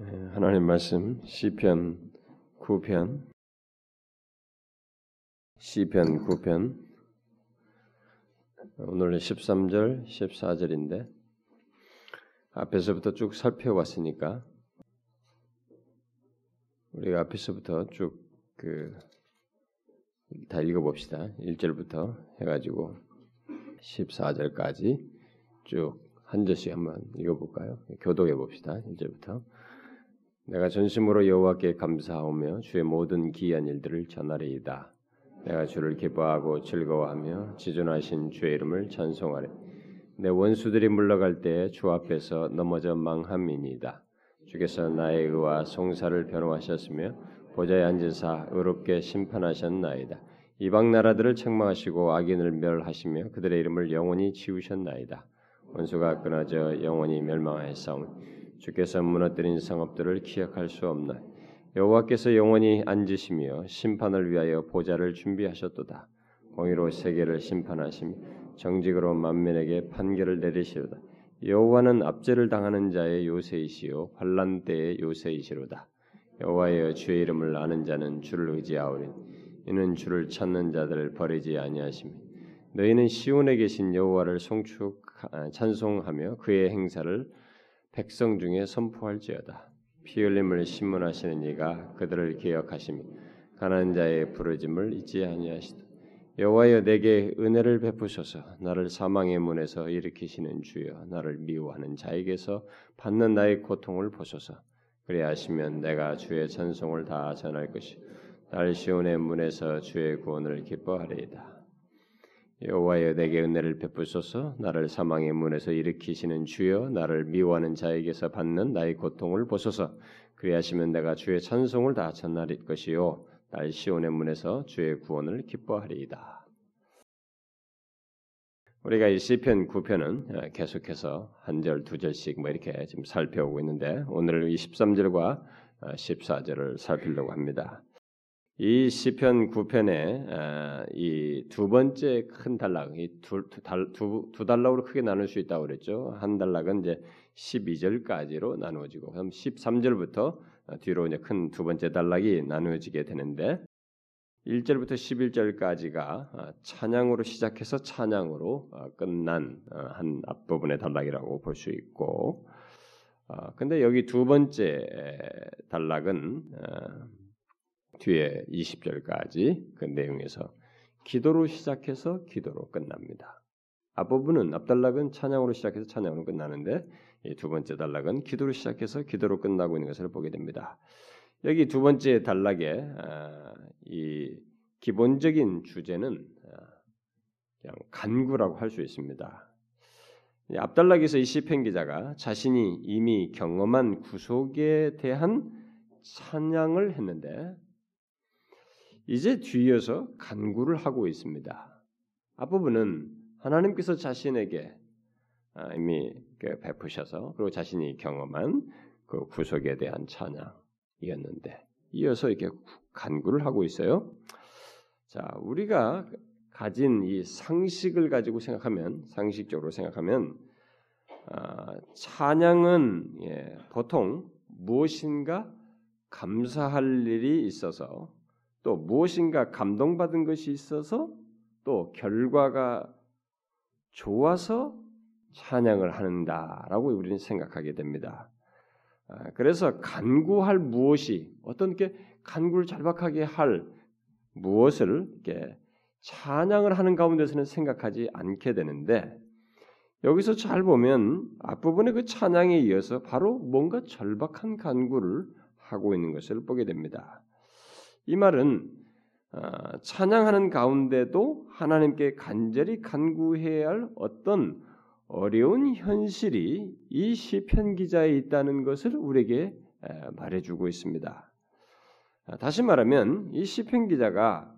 예, 하나님 말씀 시편 9편 시편 9편 오늘 13절 14절인데 앞에서부터 쭉 살펴왔으니까 우리가 앞에서부터 쭉 그 다 읽어봅시다. 1절부터 해가지고 14절까지 쭉 한 절씩 한번 읽어볼까요? 교독해 봅시다. 1절부터 내가 전심으로 여호와께 감사하오며 주의 모든 기이한 일들을 전하리이다. 내가 주를 기뻐하고 즐거워하며 지존하신 주의 이름을 찬송하리. 내 원수들이 물러갈 때 주 앞에서 넘어져 망함이니이다. 주께서 나의 의와 송사를 변호하셨으며 보좌에 앉으사 의롭게 심판하셨나이다. 이방 나라들을 책망하시고 악인을 멸하시며 그들의 이름을 영원히 지우셨나이다. 원수가 끊어져 영원히 멸망하였사오니 주께서 무너뜨린 성읍들을 기억할 수 없나. 여호와께서 영원히 앉으시며 심판을 위하여 보좌를 준비하셨도다. 공의로 세계를 심판하시며 정직으로 만민에게 판결을 내리시로다. 여호와는 압제를 당하는 자의 요새이시요 환란 때의 요새이시로다. 여호와여 주의 이름을 아는 자는 주를 의지하오니 이는 주를 찾는 자들을 버리지 아니하시며 너희는 시온에 계신 여호와를 송축 찬송하며 그의 행사를 백성 중에 선포할지어다. 피 흘림을 신문하시는 이가 그들을 기억하시며 가난한 자의 부르짐을 잊지 아니하시다. 여호와여 내게 은혜를 베푸소서 나를 사망의 문에서 일으키시는 주여 나를 미워하는 자에게서 받는 나의 고통을 보소서 그리하시면 내가 주의 찬송을 다 전할 것이 날 시온의 문에서 주의 구원을 기뻐하리이다. 여호와여 내게 은혜를 베푸소서 나를 사망의 문에서 일으키시는 주여 나를 미워하는 자에게서 받는 나의 고통을 보소서 그리하시면 내가 주의 찬송을 다 전할 것이요 날 시온의 문에서 주의 구원을 기뻐하리이다. 우리가 이 시편 9편은 계속해서 한 절, 두 절씩 뭐 이렇게 지금 살펴오고 있는데 오늘 이 13절과 14절을 살피려고 합니다. 이 시편 9편의 이 두 번째 큰 단락, 이두 단락으로 크게 나눌 수 있다고 그랬죠. 한 단락은 이제 12절까지로 나누어지고 그럼 13절부터 뒤로 이제 큰 두 번째 단락이 나누어지게 되는데 1절부터 11절까지가 찬양으로 시작해서 찬양으로 끝난 한 앞부분의 단락이라고 볼 수 있고 근데 여기 두 번째 단락은 뒤에 20절까지 그 내용에서 기도로 시작해서 기도로 끝납니다. 앞부분은 앞단락은 찬양으로 시작해서 찬양으로 끝나는데 이두 번째 단락은 기도로 시작해서 기도로 끝나고 있는 것을 보게 됩니다. 여기 두 번째 단락의 이 기본적인 주제는 그냥 간구라고 할 수 있습니다. 앞단락에서 이 시편 기자가 자신이 이미 경험한 구속에 대한 찬양을 했는데 이제 뒤이어서 간구를 하고 있습니다. 앞부분은 하나님께서 자신에게 아, 이미 그 베푸셔서 그리고 자신이 경험한 그 구속에 대한 찬양이었는데 이어서 이렇게 간구를 하고 있어요. 자, 우리가 가진 이 상식을 가지고 생각하면 상식적으로 생각하면 아, 찬양은 예, 보통 무엇인가 감사할 일이 있어서 또 무엇인가 감동받은 것이 있어서 또 결과가 좋아서 찬양을 한다라고 우리는 생각하게 됩니다. 아, 그래서 간구할 무엇이 어떤 게 간구를 절박하게 할 무엇을 이렇게 찬양을 하는 가운데서는 생각하지 않게 되는데 여기서 잘 보면 앞부분의 그 찬양에 이어서 바로 뭔가 절박한 간구를 하고 있는 것을 보게 됩니다. 이 말은 어, 찬양하는 가운데도 하나님께 간절히 간구해야 할 어떤 어려운 현실이 이 시편 기자에 있다는 것을 우리에게 말해주고 있습니다. 아, 다시 말하면 이 시편 기자가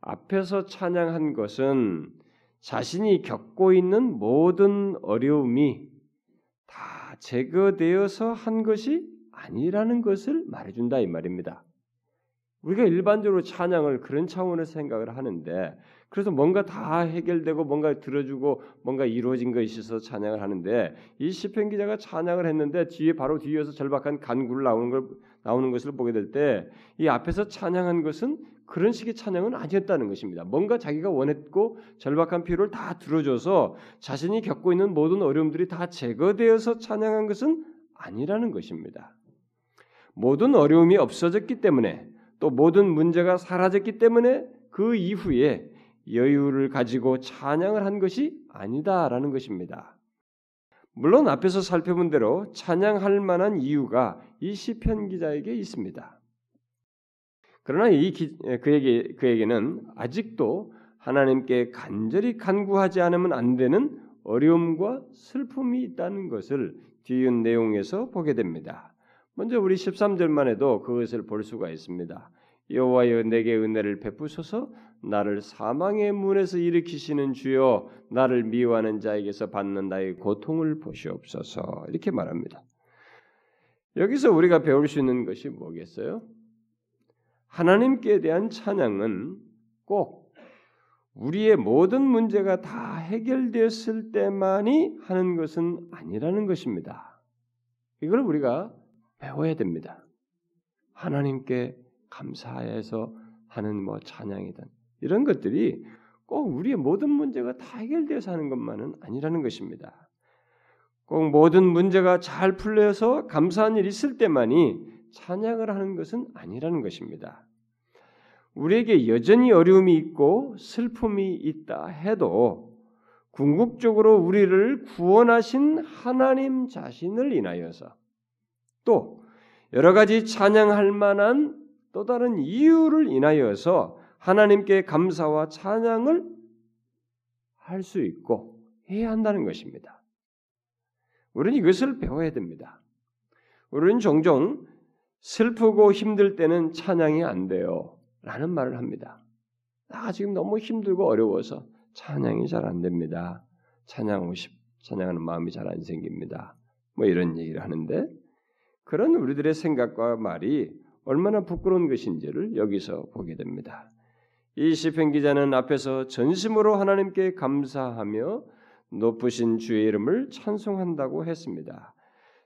앞에서 찬양한 것은 자신이 겪고 있는 모든 어려움이 다 제거되어서 한 것이 아니라는 것을 말해준다 이 말입니다. 우리가 일반적으로 찬양을 그런 차원에서 생각을 하는데 그래서 뭔가 다 해결되고 뭔가 들어주고 뭔가 이루어진 것이 있어서 찬양을 하는데 이 시편 기자가 찬양을 했는데 뒤에 바로 뒤에서 절박한 간구를 나오는 걸 나오는 것을 보게 될 때 이 앞에서 찬양한 것은 그런 식의 찬양은 아니었다는 것입니다. 뭔가 자기가 원했고 절박한 필요를 다 들어줘서 자신이 겪고 있는 모든 어려움들이 다 제거되어서 찬양한 것은 아니라는 것입니다. 모든 어려움이 없어졌기 때문에 또 모든 문제가 사라졌기 때문에 그 이후에 여유를 가지고 찬양을 한 것이 아니다라는 것입니다. 물론 앞에서 살펴본 대로 찬양할 만한 이유가 이 시편 기자에게 있습니다. 그러나 이 기, 그에게 그에게는 아직도 하나님께 간절히 간구하지 않으면 안 되는 어려움과 슬픔이 있다는 것을 뒤은 내용에서 보게 됩니다. 먼저 우리 13절만 해도 그것을 볼 수가 있습니다. 여호와여 내게 은혜를 베푸소서 나를 사망의 문에서 일으키시는 주여 나를 미워하는 자에게서 받는 나의 고통을 보시옵소서 이렇게 말합니다. 여기서 우리가 배울 수 있는 것이 뭐겠어요? 하나님께 대한 찬양은 꼭 우리의 모든 문제가 다 해결됐을 때만이 하는 것은 아니라는 것입니다. 이걸 우리가 배워야 됩니다. 하나님께 감사해서 하는 뭐 찬양이든 이런 것들이 꼭 우리의 모든 문제가 다 해결되어서 하는 것만은 아니라는 것입니다. 꼭 모든 문제가 잘 풀려서 감사한 일 있을 때만이 찬양을 하는 것은 아니라는 것입니다. 우리에게 여전히 어려움이 있고 슬픔이 있다 해도 궁극적으로 우리를 구원하신 하나님 자신을 인하여서 또 여러 가지 찬양할 만한 또 다른 이유를 인하여서 하나님께 감사와 찬양을 할 수 있고 해야 한다는 것입니다. 우리는 이것을 배워야 됩니다. 우리는 종종 슬프고 힘들 때는 찬양이 안 돼요. 라는 말을 합니다. 나 지금 너무 힘들고 어려워서 찬양이 잘 안 됩니다. 찬양하고 싶, 찬양하는 마음이 잘 안 생깁니다. 뭐 이런 얘기를 하는데 그런 우리들의 생각과 말이 얼마나 부끄러운 것인지를 여기서 보게 됩니다. 이 시편 기자는 앞에서 전심으로 하나님께 감사하며 높으신 주의 이름을 찬송한다고 했습니다.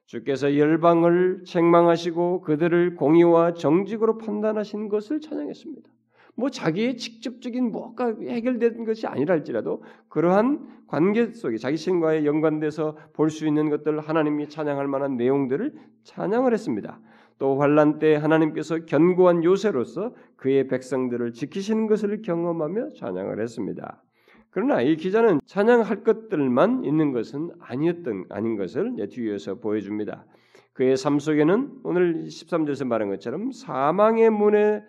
주께서 열방을 책망하시고 그들을 공의와 정직으로 판단하신 것을 찬양했습니다. 뭐 자기의 직접적인 뭐가 해결된 것이 아니랄지라도 그러한 관계 속에 자기 신과에 연관돼서 볼 수 있는 것들 하나님이 찬양할 만한 내용들을 찬양을 했습니다. 또 환란 때 하나님께서 견고한 요새로서 그의 백성들을 지키시는 것을 경험하며 찬양을 했습니다. 그러나 이 기자는 찬양할 것들만 있는 것은 아니었던 아닌 것을 뒤에서 보여줍니다. 그의 삶 속에는 오늘 13절에서 말한 것처럼 사망의 문에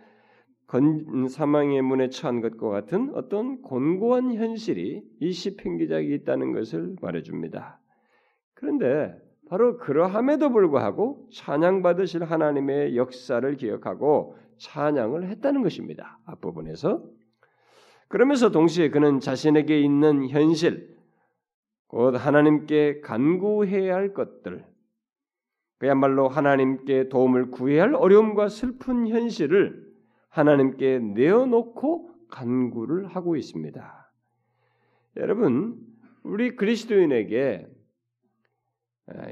건, 사망의 문에 처한 것과 같은 어떤 곤고한 현실이 이 시편 기자에 있다는 것을 말해줍니다. 그런데 바로 그러함에도 불구하고 찬양 받으실 하나님의 역사를 기억하고 찬양을 했다는 것입니다. 앞부분에서 그러면서 동시에 그는 자신에게 있는 현실, 곧 하나님께 간구해야 할 것들, 그야말로 하나님께 도움을 구해야 할 어려움과 슬픈 현실을 하나님께 내어놓고 간구를 하고 있습니다. 여러분, 우리 그리스도인에게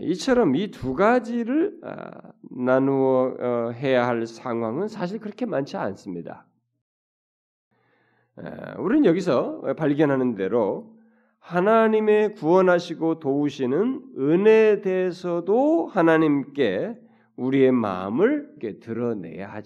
이처럼 이 두 가지를 아, 나누어 어, 해야 할 상황은 사실 그렇게 많지 않습니다. 우리는 여기서 발견하는 대로 하나님의 구원하시고 도우시는 은혜에 대해서도 하나님께 우리의 마음을 드러내야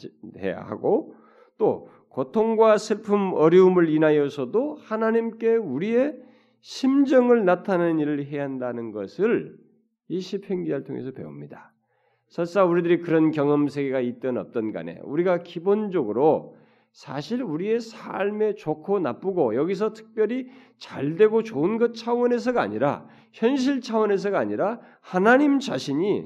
하고 또 고통과 슬픔, 어려움을 인하여서도 하나님께 우리의 심정을 나타내는 일을 해야 한다는 것을 이 시편 기를 통해서 배웁니다. 설사 우리들이 그런 경험 세계가 있든 없든 간에 우리가 기본적으로 사실 우리의 삶에 좋고 나쁘고 여기서 특별히 잘 되고 좋은 것 차원에서가 아니라 현실 차원에서가 아니라 하나님 자신이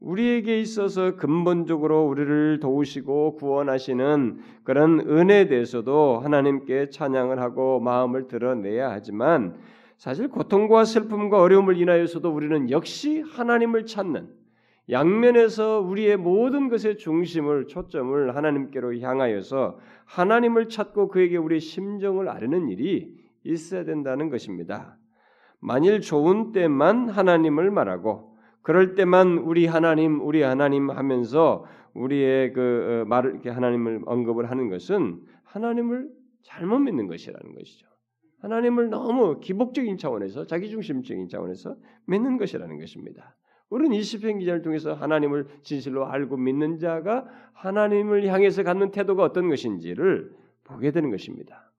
우리에게 있어서 근본적으로 우리를 도우시고 구원하시는 그런 은혜에 대해서도 하나님께 찬양을 하고 마음을 드러내야 하지만 사실 고통과 슬픔과 어려움을 인하여서도 우리는 역시 하나님을 찾는 양면에서 우리의 모든 것의 중심을 초점을 하나님께로 향하여서 하나님을 찾고 그에게 우리의 심정을 아뢰는 일이 있어야 된다는 것입니다. 만일 좋은 때만 하나님을 말하고 그럴 때만 우리 하나님 우리 하나님 하면서 우리의 그 어, 말을 이렇게 하나님을 언급을 하는 것은 하나님을 잘못 믿는 것이라는 것이죠. 하나님을 너무 기복적인 차원에서 자기중심적인 차원에서 믿는 것이라는 것입니다. 우리는 이 시편 기자를 통해서 하나님을 진실로 알고 믿는 자가 하나님을 향해서 갖는 태도가 어떤 것인지를 보게 되는 것입니다.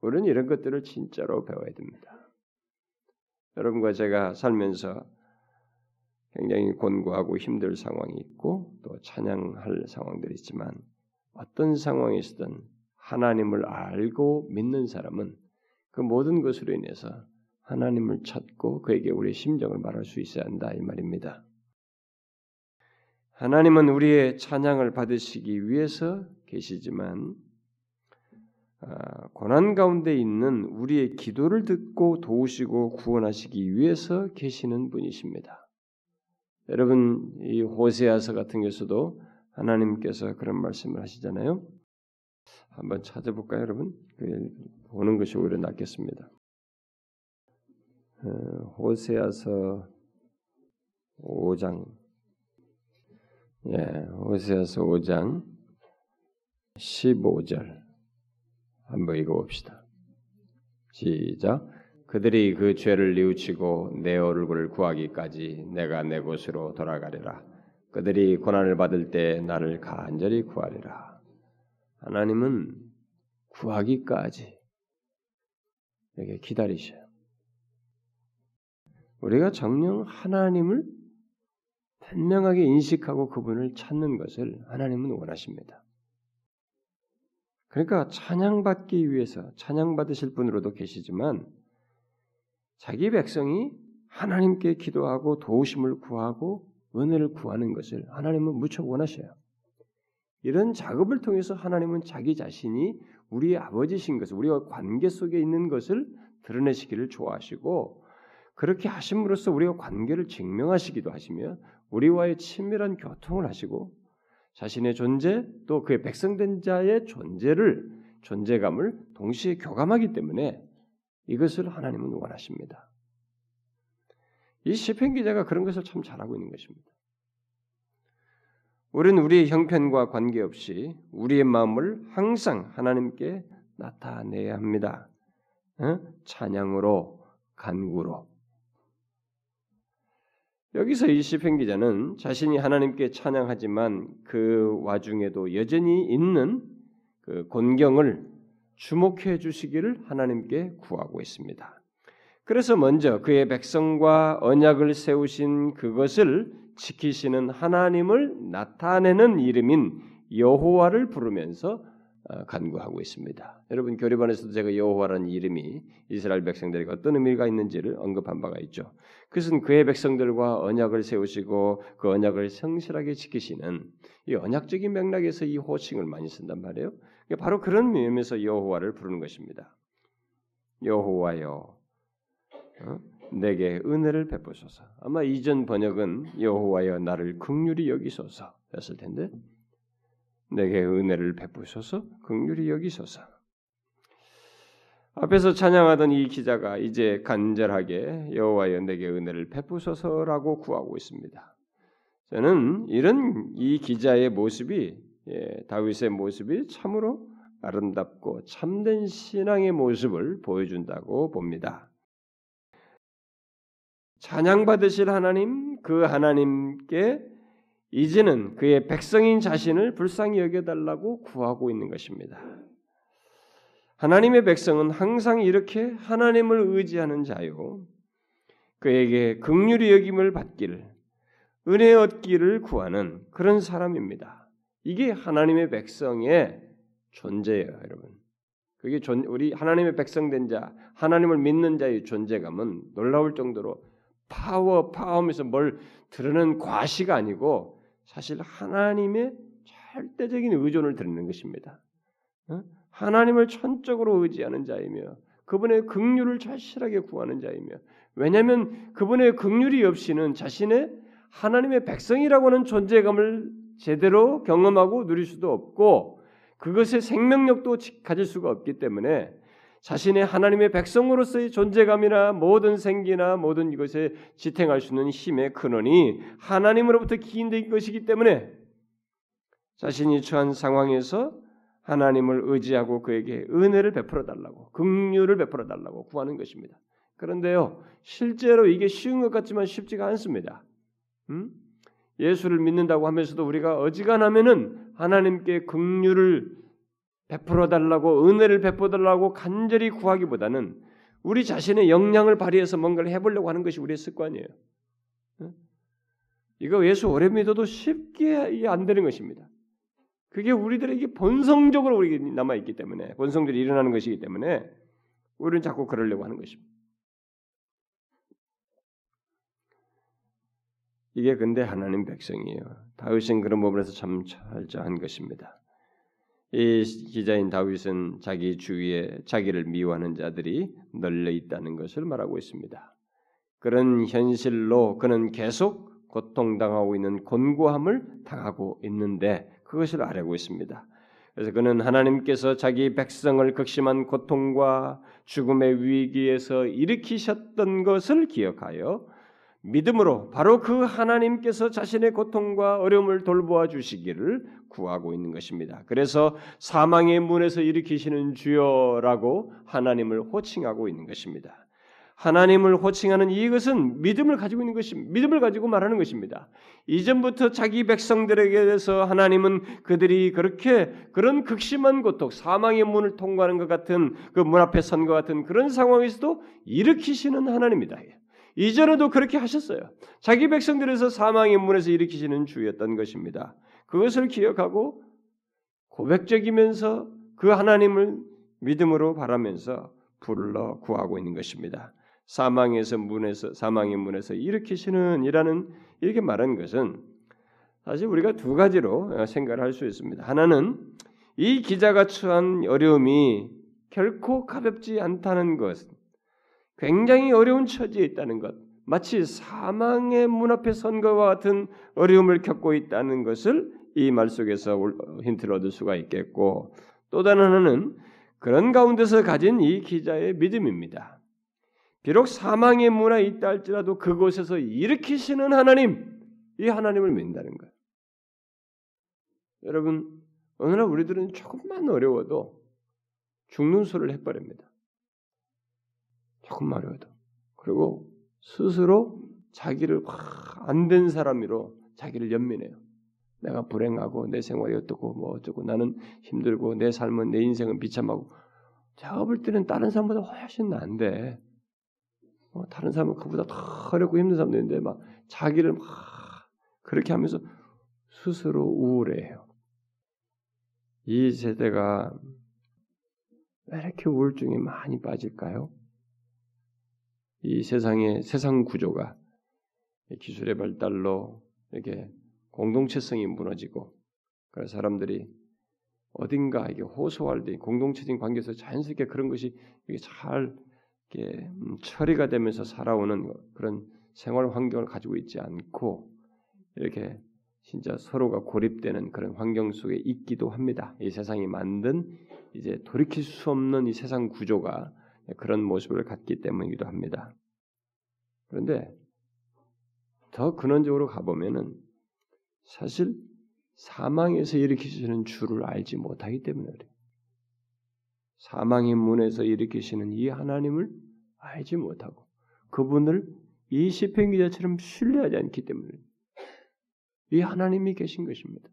우리는 이런 것들을 진짜로 배워야 됩니다. 여러분과 제가 살면서 굉장히 곤고하고 힘들 상황이 있고 또 찬양할 상황들이 있지만 어떤 상황에서든 하나님을 알고 믿는 사람은 그 모든 것으로 인해서 하나님을 찾고 그에게 우리의 심정을 말할 수 있어야 한다 이 말입니다. 하나님은 우리의 찬양을 받으시기 위해서 계시지만 아, 고난 가운데 있는 우리의 기도를 듣고 도우시고 구원하시기 위해서 계시는 분이십니다. 여러분 이 호세아서 같은 경우도 하나님께서 그런 말씀을 하시잖아요. 한번 찾아볼까요, 여러분? 그 보는 것이 오히려 낫겠습니다. 어, 호세아서 5장 예, 호세아서 5장 15절 한번 읽어봅시다. 시작. 그들이 그 죄를 뉘우치고 내 얼굴을 구하기까지 내가 내 곳으로 돌아가리라. 그들이 고난을 받을 때 나를 간절히 구하리라. 하나님은 구하기까지 이렇게 기다리셔요. 우리가 정령 하나님을 분명하게 인식하고 그분을 찾는 것을 하나님은 원하십니다. 그러니까 찬양받기 위해서 찬양받으실 분으로도 계시지만 자기 백성이 하나님께 기도하고 도우심을 구하고 은혜를 구하는 것을 하나님은 무척 원하셔요. 이런 작업을 통해서 하나님은 자기 자신이 우리의 아버지신 것을 우리와 관계 속에 있는 것을 드러내시기를 좋아하시고 그렇게 하심으로써 우리가 관계를 증명하시기도 하시며 우리와의 친밀한 교통을 하시고 자신의 존재 또 그의 백성된 자의 존재를 존재감을 동시에 교감하기 때문에 이것을 하나님은 원하십니다. 이 시편 기자가 그런 것을 참 잘하고 있는 것입니다. 우리는 우리의 형편과 관계없이 우리의 마음을 항상 하나님께 나타내야 합니다. 어? 찬양으로, 간구로. 여기서 이 시편 기자는 자신이 하나님께 찬양하지만 그 와중에도 여전히 있는 그 곤경을 주목해 주시기를 하나님께 구하고 있습니다. 그래서 먼저 그의 백성과 언약을 세우신 그것을 지키시는 하나님을 나타내는 이름인 여호와를 부르면서 어, 간구하고 있습니다. 여러분 교리반에서도 제가 여호와라는 이름이 이스라엘 백성들에게 어떤 의미가 있는지를 언급한 바가 있죠. 그것은 그의 백성들과 언약을 세우시고 그 언약을 성실하게 지키시는 이 언약적인 맥락에서 이 호칭을 많이 쓴단 말이에요. 바로 그런 의미에서 여호와를 부르는 것입니다. 여호와여, 어? 내게 은혜를 베푸소서. 아마 이전 번역은 여호와여 나를 극률이 여기소서였을 텐데 내게 은혜를 베푸소서, 극률이 여기소서. 앞에서 찬양하던 이 기자가 이제 간절하게 여호와여 내게 은혜를 베푸소서라고 구하고 있습니다. 저는 이런 이 기자의 모습이 예, 다윗의 모습이 참으로 아름답고 참된 신앙의 모습을 보여준다고 봅니다. 찬양받으실 하나님, 그 하나님께 이제는 그의 백성인 자신을 불쌍히 여겨달라고 구하고 있는 것입니다. 하나님의 백성은 항상 이렇게 하나님을 의지하는 자요. 그에게 극률이 여김을 받기를, 은혜 얻기를 구하는 그런 사람입니다. 이게 하나님의 백성의 존재예요, 여러분. 그게 존, 우리 하나님의 백성된 자, 하나님을 믿는 자의 존재감은 놀라울 정도로 파워, 파워하면서 뭘 드러낸 과시가 아니고 사실 하나님의 절대적인 의존을 드리는 것입니다. 어? 하나님을 천적으로 의지하는 자이며 그분의 긍휼을 절실하게 구하는 자이며 왜냐하면 그분의 긍휼이 없이는 자신의 하나님의 백성이라고 하는 존재감을 제대로 경험하고 누릴 수도 없고 그것의 생명력도 가질 수가 없기 때문에 자신의 하나님의 백성으로서의 존재감이나 모든 생기나 모든 이것에 지탱할 수 있는 힘의 근원이 하나님으로부터 기인된 것이기 때문에 자신이 처한 상황에서 하나님을 의지하고 그에게 은혜를 베풀어 달라고 긍휼을 베풀어 달라고 구하는 것입니다. 그런데요, 실제로 이게 쉬운 것 같지만 쉽지가 않습니다. 음? 예수를 믿는다고 하면서도 우리가 어지간하면은 하나님께 긍휼을 베풀어 달라고 은혜를 베풀어 달라고 간절히 구하기보다는 우리 자신의 역량을 발휘해서 뭔가를 해보려고 하는 것이 우리의 습관이에요. 이거 예수 오래 믿어도 쉽게 안 되는 것입니다. 그게 우리들에게 본성적으로 우리 남아 있기 때문에 본성들이 일어나는 것이기 때문에 우리는 자꾸 그러려고 하는 것입니다. 이게 근데 하나님 백성이에요. 다윗은 그런 부분에서 참 철저한 것입니다. 이 기자인 다윗은 자기 주위에 자기를 미워하는 자들이 널려 있다는 것을 말하고 있습니다. 그런 현실로 그는 계속 고통당하고 있는 곤고함을 당하고 있는데 그것을 알고 있습니다. 그래서 그는 하나님께서 자기 백성을 극심한 고통과 죽음의 위기에서 일으키셨던 것을 기억하여 믿음으로 바로 그 하나님께서 자신의 고통과 어려움을 돌보아 주시기를 구하고 있는 것입니다. 그래서 사망의 문에서 일으키시는 주여라고 하나님을 호칭하고 있는 것입니다. 하나님을 호칭하는 이것은 믿음을 가지고 있는 것입니다. 믿음을 가지고 말하는 것입니다. 이전부터 자기 백성들에게 대해서 하나님은 그들이 그렇게 그런 극심한 고통, 사망의 문을 통과하는 것 같은 그 문 앞에 선 것 같은 그런 상황에서도 일으키시는 하나님이다. 이전에도 그렇게 하셨어요. 자기 백성들에서 사망의 문에서 일으키시는 주였던 것입니다. 그것을 기억하고 고백적이면서 그 하나님을 믿음으로 바라면서 불러 구하고 있는 것입니다. 사망에서 문에서 사망의 문에서 일으키시는 이라는 이렇게 말한 것은 사실 우리가 두 가지로 생각을 할 수 있습니다. 하나는 이 기자가 처한 어려움이 결코 가볍지 않다는 것, 굉장히 어려운 처지에 있다는 것, 마치 사망의 문 앞에 선 것과 같은 어려움을 겪고 있다는 것을 이 말 속에서 힌트를 얻을 수가 있겠고 또 다른 하나는 그런 가운데서 가진 이 기자의 믿음입니다. 비록 사망의 문에 있다 할지라도 그곳에서 일으키시는 하나님, 이 하나님을 믿는다는 거예요. 여러분, 어느 날 우리들은 조금만 어려워도 죽는 소리를 해버립니다. 조금만 어려워도. 그리고 스스로 자기를 안 된 사람으로 자기를 연민해요. 내가 불행하고 내 생활이 어떻고 뭐 어쩌고 나는 힘들고 내 삶은 내 인생은 비참하고 제가 볼 때는 다른 사람보다 훨씬 나은데 어, 다른 사람은 그보다 더 어렵고 힘든 사람도 있는데 막 자기를 막 그렇게 하면서 스스로 우울해해요. 이 세대가 왜 이렇게 우울증에 많이 빠질까요? 이 세상의 세상 구조가 기술의 발달로 이렇게 공동체성이 무너지고 그런 사람들이 어딘가 이게 호소할 때 공동체적인 관계에서 자연스럽게 그런 것이 이게 잘 이렇게 음, 처리가 되면서 살아오는 그런 생활 환경을 가지고 있지 않고 이렇게 진짜 서로가 고립되는 그런 환경 속에 있기도 합니다. 이 세상이 만든 이제 돌이킬 수 없는 이 세상 구조가 그런 모습을 갖기 때문이기도 합니다. 그런데 더 근원적으로 가보면은 사실 사망에서 일으키시는 주를 알지 못하기 때문에 그래요. 사망의 문에서 일으키시는 이 하나님을 알지 못하고 그분을 이 시편 기자처럼 신뢰하지 않기 때문에 이 하나님이 계신 것입니다.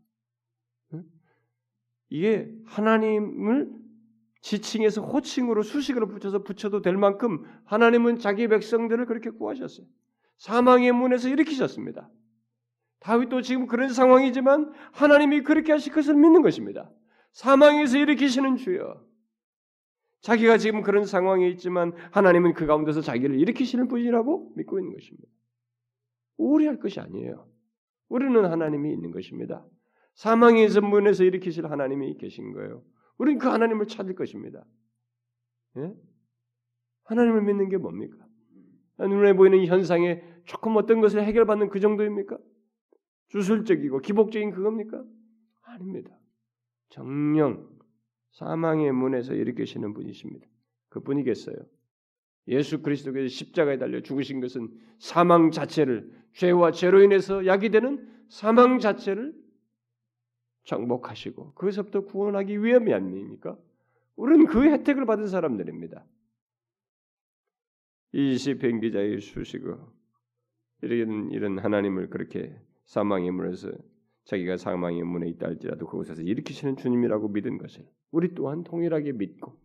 이게 하나님을 지칭해서 호칭으로 수식으로 붙여서 붙여도 될 만큼 하나님은 자기 백성들을 그렇게 구하셨어요. 사망의 문에서 일으키셨습니다. 다윗도 지금 그런 상황이지만 하나님이 그렇게 하실 것을 믿는 것입니다. 사망에서 일으키시는 주여. 자기가 지금 그런 상황에 있지만 하나님은 그 가운데서 자기를 일으키시는 분이라고 믿고 있는 것입니다. 우울해할 것이 아니에요. 우리는 하나님이 있는 것입니다. 사망의 문에서 일으키실 하나님이 계신 거예요. 우리는 그 하나님을 찾을 것입니다. 예? 하나님을 믿는 게 뭡니까? 눈에 보이는 현상에 조금 어떤 것을 해결받는 그 정도입니까? 주술적이고 기복적인 그겁니까? 아닙니다. 정령 사망의 문에서 일으키시는 분이십니다. 그분이겠어요. 예수 그리스도께서 십자가에 달려 죽으신 것은 사망 자체를 죄와 죄로 인해서 약이 되는 사망 자체를 정복하시고 그것부터 구원하기 위함이 아닙니까? 우리는 그 혜택을 받은 사람들입니다. 이 시편 기자의 수식어 이런 이런 하나님을 그렇게 사망의 문에서 자기가 사망의 문에 있다 할지라도 그곳에서 일으키시는 주님이라고 믿은 것을 우리 또한 동일하게 믿고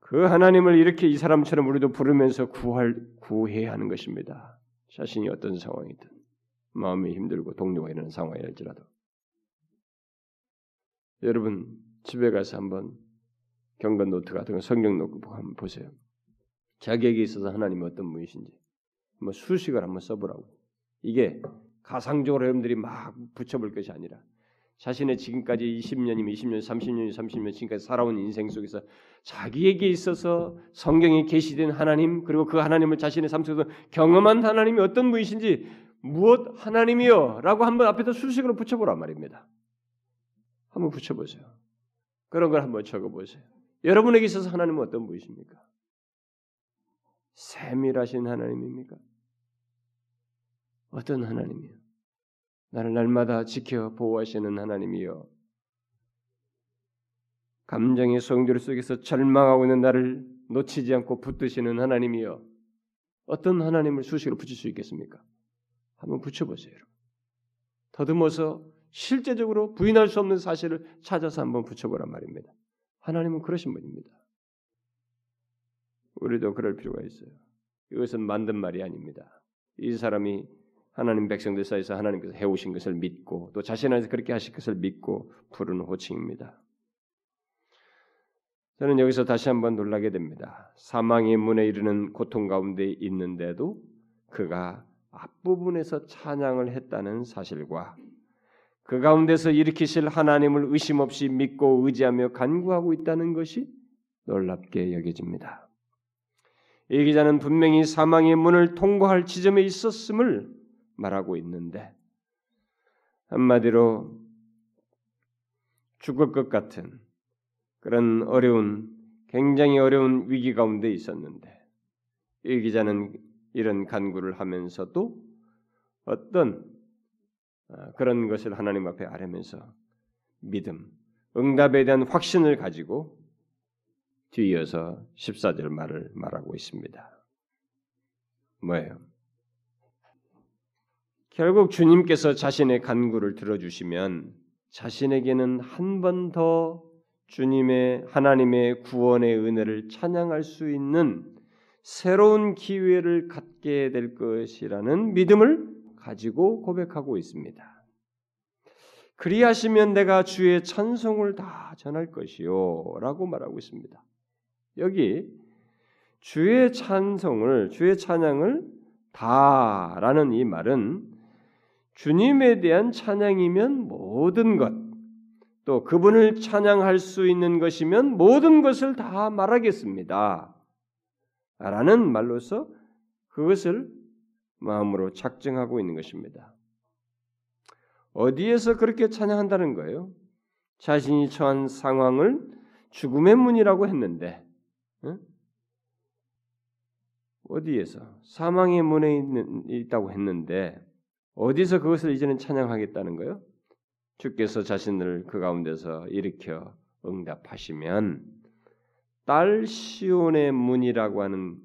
그 하나님을 이렇게 이 사람처럼 우리도 부르면서 구할 구해야 하는 것입니다. 자신이 어떤 상황이든 마음이 힘들고 동요가 있는 상황일지라도 여러분 집에 가서 한번 경건 노트 같은 거 성경 노트 한번 보세요. 자기에게 있어서 하나님이 어떤 분이신지 뭐 수식을 한번 써보라고. 이게 가상적으로 여러분들이 막 붙여볼 것이 아니라 자신의 지금까지 20년이면 20년, 30년이 30년 지금까지 살아온 인생 속에서 자기에게 있어서 성경에 계시된 하나님 그리고 그 하나님을 자신의 삶 속에서 경험한 하나님이 어떤 분이신지 무엇 하나님이요라고 한번 앞에다 수식으로 붙여보란 말입니다. 한번 붙여보세요. 그런 걸 한번 적어보세요. 여러분에게 있어서 하나님은 어떤 분이십니까? 세밀하신 하나님입니까? 어떤 하나님이요? 나를 날마다 지켜 보호하시는 하나님이요. 감정의 소용돌이 속에서 절망하고 있는 나를 놓치지 않고 붙드시는 하나님이요. 어떤 하나님을 수식으로 붙일 수 있겠습니까? 한번 붙여보세요. 더듬어서 실제적으로 부인할 수 없는 사실을 찾아서 한번 붙여보란 말입니다. 하나님은 그러신 분입니다. 우리도 그럴 필요가 있어요. 이것은 만든 말이 아닙니다. 이 사람이 하나님 백성들 사이에서 하나님께서 해오신 것을 믿고 또 자신 안에서 그렇게 하실 것을 믿고 부르는 호칭입니다. 저는 여기서 다시 한번 놀라게 됩니다. 사망의 문에 이르는 고통 가운데 있는데도 그가 앞부분에서 찬양을 했다는 사실과 그 가운데서 일으키실 하나님을 의심 없이 믿고 의지하며 간구하고 있다는 것이 놀랍게 여겨집니다. 이 기자는 분명히 사망의 문을 통과할 지점에 있었음을 말하고 있는데 한마디로 죽을 것 같은 그런 어려운 굉장히 어려운 위기 가운데 있었는데 이 기자는 이런 간구를 하면서도 어떤 어, 그런 것을 하나님 앞에 아뢰면서 믿음, 응답에 대한 확신을 가지고 뒤이어서 14절 말을 말하고 있습니다. 뭐예요? 결국 주님께서 자신의 간구를 들어주시면 자신에게는 한 번 더 주님의 하나님의 구원의 은혜를 찬양할 수 있는 새로운 기회를 갖게 될 것이라는 믿음을 가지고 고백하고 있습니다. 그리하시면 내가 주의 찬송을 다 전할 것이요라고 말하고 있습니다. 여기 주의 찬송을 주의 찬양을 다라는 이 말은 주님에 대한 찬양이면 모든 것, 또 그분을 찬양할 수 있는 것이면 모든 것을 다 말하겠습니다. 라는 말로서 그것을 마음으로 작정하고 있는 것입니다. 어디에서 그렇게 찬양한다는 거예요? 자신이 처한 상황을 죽음의 문이라고 했는데 응? 어디에서 사망의 문에 있는, 있다고 했는데 어디서 그것을 이제는 찬양하겠다는 거요? 주께서 자신을 그 가운데서 일으켜 응답하시면 딸 시온의 문이라고 하는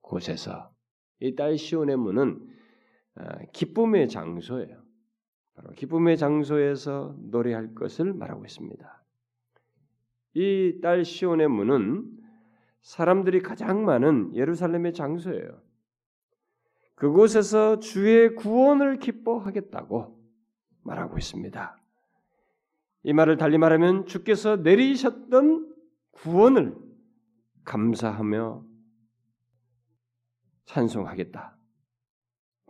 곳에서 이 딸 시온의 문은 아, 기쁨의 장소예요. 바로 기쁨의 장소에서 노래할 것을 말하고 있습니다. 이 딸 시온의 문은 사람들이 가장 많은 예루살렘의 장소예요. 그곳에서 주의 구원을 기뻐하겠다고 말하고 있습니다. 이 말을 달리 말하면 주께서 내리셨던 구원을 감사하며 찬송하겠다.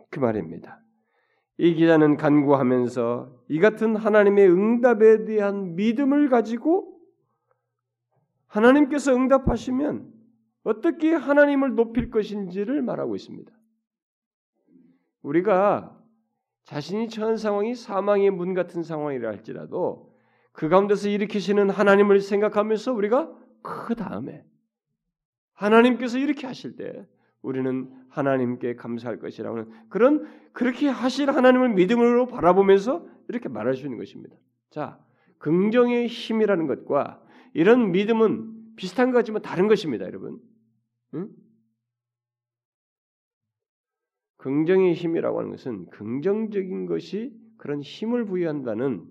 그 말입니다. 이 기자는 간구하면서 이 같은 하나님의 응답에 대한 믿음을 가지고 하나님께서 응답하시면 어떻게 하나님을 높일 것인지를 말하고 있습니다. 우리가 자신이 처한 상황이 사망의 문 같은 상황이라 할지라도 그 가운데서 일으키시는 하나님을 생각하면서 우리가 그 다음에 하나님께서 이렇게 하실 때 우리는 하나님께 감사할 것이라는 그런 그렇게 하실 하나님을 믿음으로 바라보면서 이렇게 말할 수 있는 것입니다. 자, 긍정의 힘이라는 것과 이런 믿음은 비슷한 것 같지만 다른 것입니다, 여러분. 응? 긍정의 힘이라고 하는 것은 긍정적인 것이 그런 힘을 부여한다는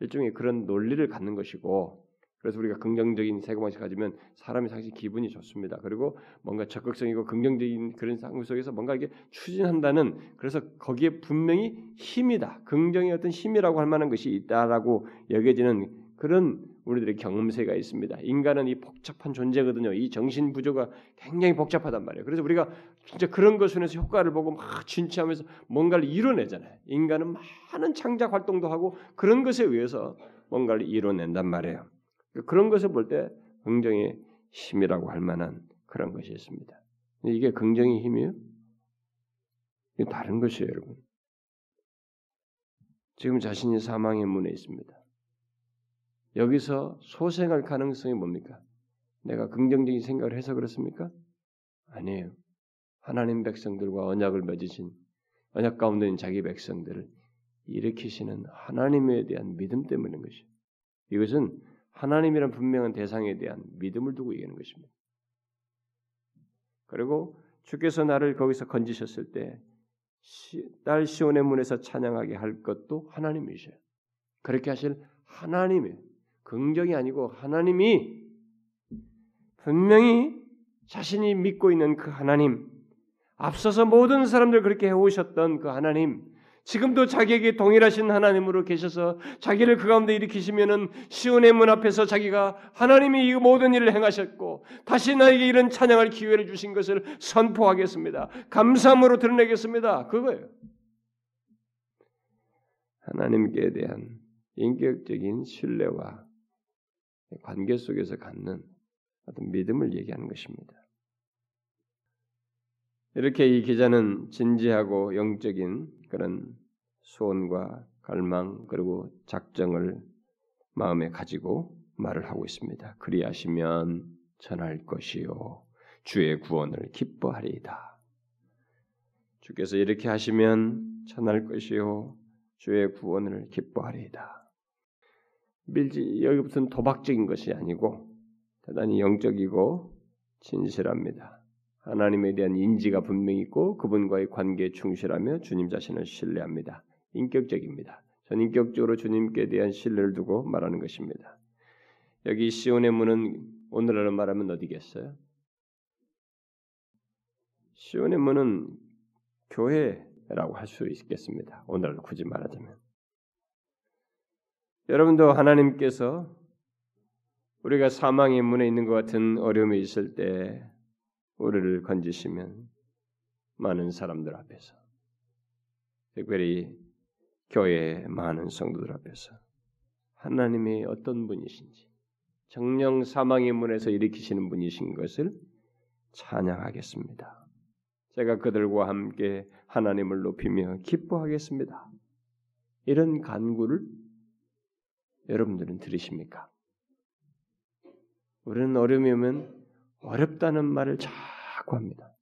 일종의 그런 논리를 갖는 것이고 그래서 우리가 긍정적인 세계관을 가지면 사람이 사실 기분이 좋습니다. 그리고 뭔가 적극적이고 긍정적인 그런 상황 속에서 뭔가 이게 추진한다는 그래서 거기에 분명히 힘이다. 긍정의 어떤 힘이라고 할 만한 것이 있다라고 여겨지는 그런 우리들의 경험세가 있습니다. 인간은 이 복잡한 존재거든요. 이 정신 구조가 굉장히 복잡하단 말이에요. 그래서 우리가 진짜 그런 것에서 효과를 보고 막 진취하면서 뭔가를 이뤄내잖아요. 인간은 많은 창작 활동도 하고 그런 것에 의해서 뭔가를 이뤄낸단 말이에요. 그런 것을 볼 때 긍정의 힘이라고 할 만한 그런 것이 있습니다. 이게 긍정의 힘이에요? 이게 다른 것이에요, 여러분. 지금 자신이 사망의 문에 있습니다. 여기서 소생할 가능성이 뭡니까? 내가 긍정적인 생각을 해서 그렇습니까? 아니에요. 하나님 백성들과 언약을 맺으신 언약 가운데 있는 자기 백성들을 일으키시는 하나님에 대한 믿음 때문인 것이에요. 이것은 하나님이란 분명한 대상에 대한 믿음을 두고 얘기하는 것입니다. 그리고 주께서 나를 거기서 건지셨을 때 딸 시온의 문에서 찬양하게 할 것도 하나님이셔요. 그렇게 하실 하나님의 긍정이 아니고 하나님이 분명히 자신이 믿고 있는 그 하나님, 앞서서 모든 사람들 그렇게 해오셨던 그 하나님, 지금도 자기에게 동일하신 하나님으로 계셔서 자기를 그 가운데 일으키시면은 시온의 문 앞에서 자기가 하나님이 이 모든 일을 행하셨고 다시 나에게 이런 찬양할 기회를 주신 것을 선포하겠습니다. 감사함으로 드러내겠습니다. 그거예요. 하나님께 대한 인격적인 신뢰와 관계 속에서 갖는 어떤 믿음을 얘기하는 것입니다. 이렇게 이 기자는 진지하고 영적인 그런 소원과 갈망 그리고 작정을 마음에 가지고 말을 하고 있습니다. 그리하시면 전할 것이요 주의 구원을 기뻐하리이다. 주께서 이렇게 하시면 전할 것이요 주의 구원을 기뻐하리이다. 밀지 여기부터는 도박적인 것이 아니고 대단히 영적이고 진실합니다. 하나님에 대한 인지가 분명히 있고 그분과의 관계에 충실하며 주님 자신을 신뢰합니다. 인격적입니다. 전인격적으로 주님께 대한 신뢰를 두고 말하는 것입니다. 여기 시온의 문은 오늘날로 말하면 어디겠어요? 시온의 문은 교회라고 할 수 있겠습니다. 오늘날 굳이 말하자면 여러분도 하나님께서 우리가 사망의 문에 있는 것 같은 어려움이 있을 때 우리를 건지시면 많은 사람들 앞에서 특별히 교회의 많은 성도들 앞에서 하나님이 어떤 분이신지 정령 사망의 문에서 일으키시는 분이신 것을 찬양하겠습니다. 제가 그들과 함께 하나님을 높이며 기뻐하겠습니다. 이런 간구를 여러분들은 들으십니까? 우리는 어려움이 오면 어렵다는 말을 자꾸 합니다.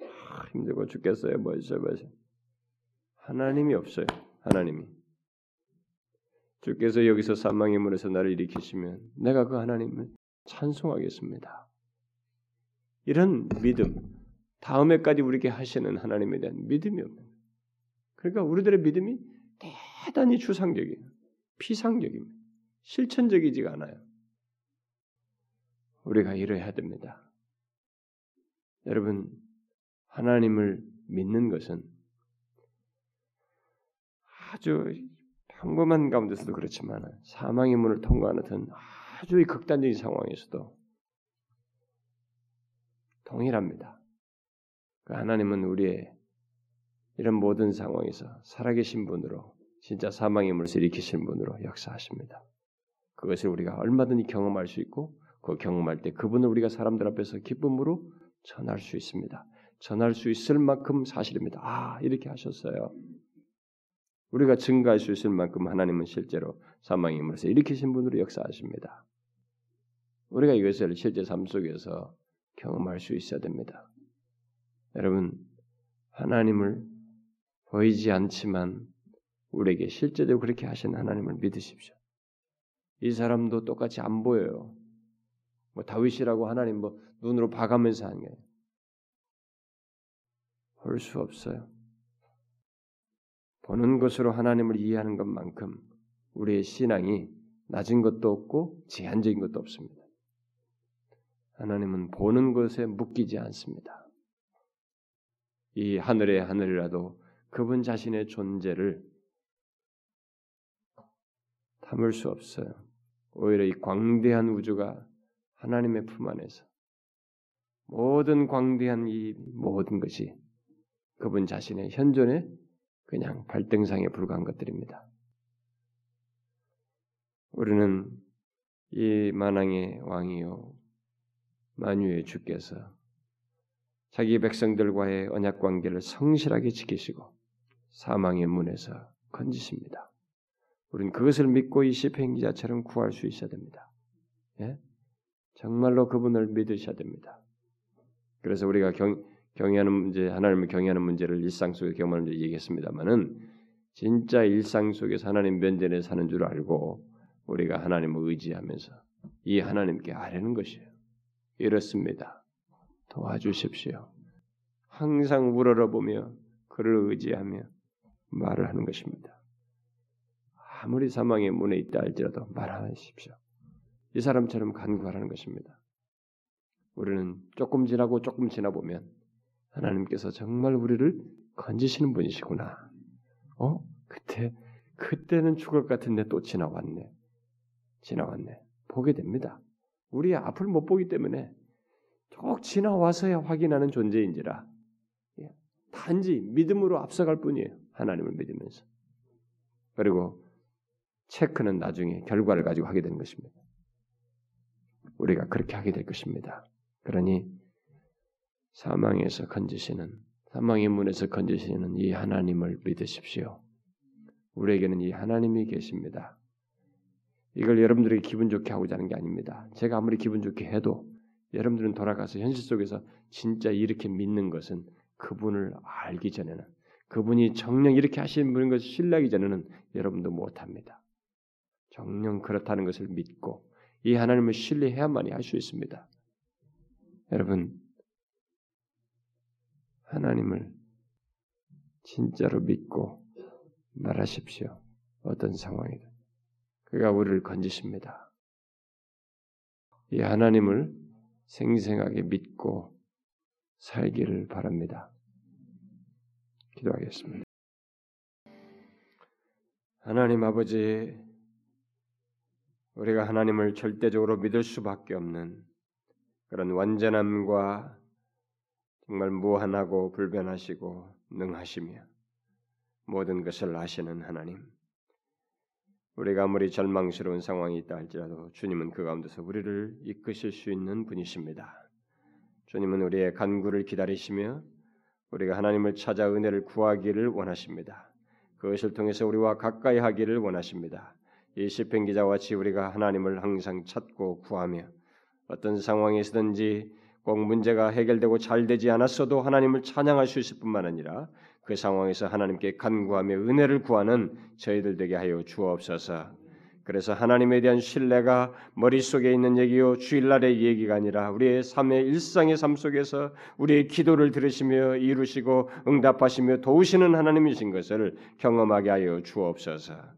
아, 힘들고 죽겠어요. 뭐 있어요, 뭐 있어요. 하나님이 없어요. 하나님이. 주께서 여기서 사망의 문에서 나를 일으키시면 내가 그 하나님을 찬송하겠습니다. 이런 믿음, 다음에까지 우리에게 하시는 하나님에 대한 믿음이 없는. 그러니까 우리들의 믿음이 대단히 추상적이에요. 피상적입니다. 실천적이지가 않아요. 우리가 이래야 됩니다. 여러분, 하나님을 믿는 것은 아주 평범한 가운데서도 그렇지만 사망의 문을 통과하는 아주 극단적인 상황에서도 동일합니다. 그 하나님은 우리의 이런 모든 상황에서 살아계신 분으로 진짜 사망의 문을 일으키신 분으로 역사하십니다. 그것을 우리가 얼마든지 경험할 수 있고 그 경험할 때 그분을 우리가 사람들 앞에서 기쁨으로 전할 수 있습니다. 전할 수 있을 만큼 사실입니다. 아 이렇게 하셨어요. 우리가 증가할 수 있을 만큼 하나님은 실제로 사망의 문에서 일으키신 분으로 역사하십니다. 우리가 이것을 실제 삶 속에서 경험할 수 있어야 됩니다. 여러분, 하나님을 보이지 않지만 우리에게 실제로 그렇게 하신 하나님을 믿으십시오. 이 사람도 똑같이 안 보여요. 뭐 다윗이라고 하나님 뭐 눈으로 봐가면서 하는 게 볼 수 없어요. 보는 것으로 하나님을 이해하는 것만큼 우리의 신앙이 낮은 것도 없고 제한적인 것도 없습니다. 하나님은 보는 것에 묶이지 않습니다. 이 하늘의 하늘이라도 그분 자신의 존재를 담을 수 없어요. 오히려 이 광대한 우주가 하나님의 품 안에서 모든 광대한 이 모든 것이 그분 자신의 현존에 그냥 발등상에 불과한 것들입니다. 우리는 이 만왕의 왕이요 만유의 주께서 자기 백성들과의 언약 관계를 성실하게 지키시고 사망의 문에서 건지십니다. 우리는 그것을 믿고 이 시편 기자처럼 구할 수 있어야 됩니다. 예? 정말로 그분을 믿으셔야 됩니다. 그래서 우리가 경, 경외하는 문제, 하나님을 경외하는 문제를 일상 속에 경험하는 문제 얘기했습니다만은 진짜 일상 속에서 하나님 면전에 사는 줄 알고 우리가 하나님을 의지하면서 이 하나님께 아뢰는 것이에요. 이렇습니다. 도와주십시오. 항상 우러러보며 그를 의지하며 말을 하는 것입니다. 아무리 사망의 문에 있다 할지라도 말하십시오. 이 사람처럼 간구하라는 것입니다. 우리는 조금 지나고 조금 지나 보면 하나님께서 정말 우리를 건지시는 분이시구나. 어? 그때 그때는 죽을 것 같은데 또 지나왔네. 지나왔네. 보게 됩니다. 우리 앞을 못 보기 때문에 쭉 지나와서야 확인하는 존재인지라 예. 단지 믿음으로 앞서갈 뿐이에요. 하나님을 믿으면서. 그리고 체크는 나중에 결과를 가지고 하게 되는 것입니다. 우리가 그렇게 하게 될 것입니다. 그러니 사망에서 건지시는 사망의 문에서 건지시는 이 하나님을 믿으십시오. 우리에게는 이 하나님이 계십니다. 이걸 여러분들에게 기분 좋게 하고자 하는 게 아닙니다. 제가 아무리 기분 좋게 해도 여러분들은 돌아가서 현실 속에서 진짜 이렇게 믿는 것은 그분을 알기 전에는 그분이 정령 이렇게 하시는 분인 것을 신뢰하기 전에는 여러분도 못합니다. 정령 그렇다는 것을 믿고 이 하나님을 신뢰해야만이 할 수 있습니다. 여러분 하나님을 진짜로 믿고 말하십시오. 어떤 상황이든 그가 우리를 건지십니다. 이 하나님을 생생하게 믿고 살기를 바랍니다. 기도하겠습니다. 하나님 아버지, 우리가 하나님을 절대적으로 믿을 수밖에 없는 그런 완전함과 정말 무한하고 불변하시고 능하시며 모든 것을 아시는 하나님. 우리가 아무리 절망스러운 상황이 있다 할지라도 주님은 그 가운데서 우리를 이끄실 수 있는 분이십니다. 주님은 우리의 간구를 기다리시며 우리가 하나님을 찾아 은혜를 구하기를 원하십니다. 그것을 통해서 우리와 가까이 하기를 원하십니다. 이 시편 기자와 같이 우리가 하나님을 항상 찾고 구하며 어떤 상황에서든지 꼭 문제가 해결되고 잘 되지 않았어도 하나님을 찬양할 수 있을 뿐만 아니라 그 상황에서 하나님께 간구하며 은혜를 구하는 저희들 되게 하여 주옵소서. 그래서 하나님에 대한 신뢰가 머릿속에 있는 얘기요 주일날의 얘기가 아니라 우리의 삶의 일상의 삶 속에서 우리의 기도를 들으시며 이루시고 응답하시며 도우시는 하나님이신 것을 경험하게 하여 주옵소서.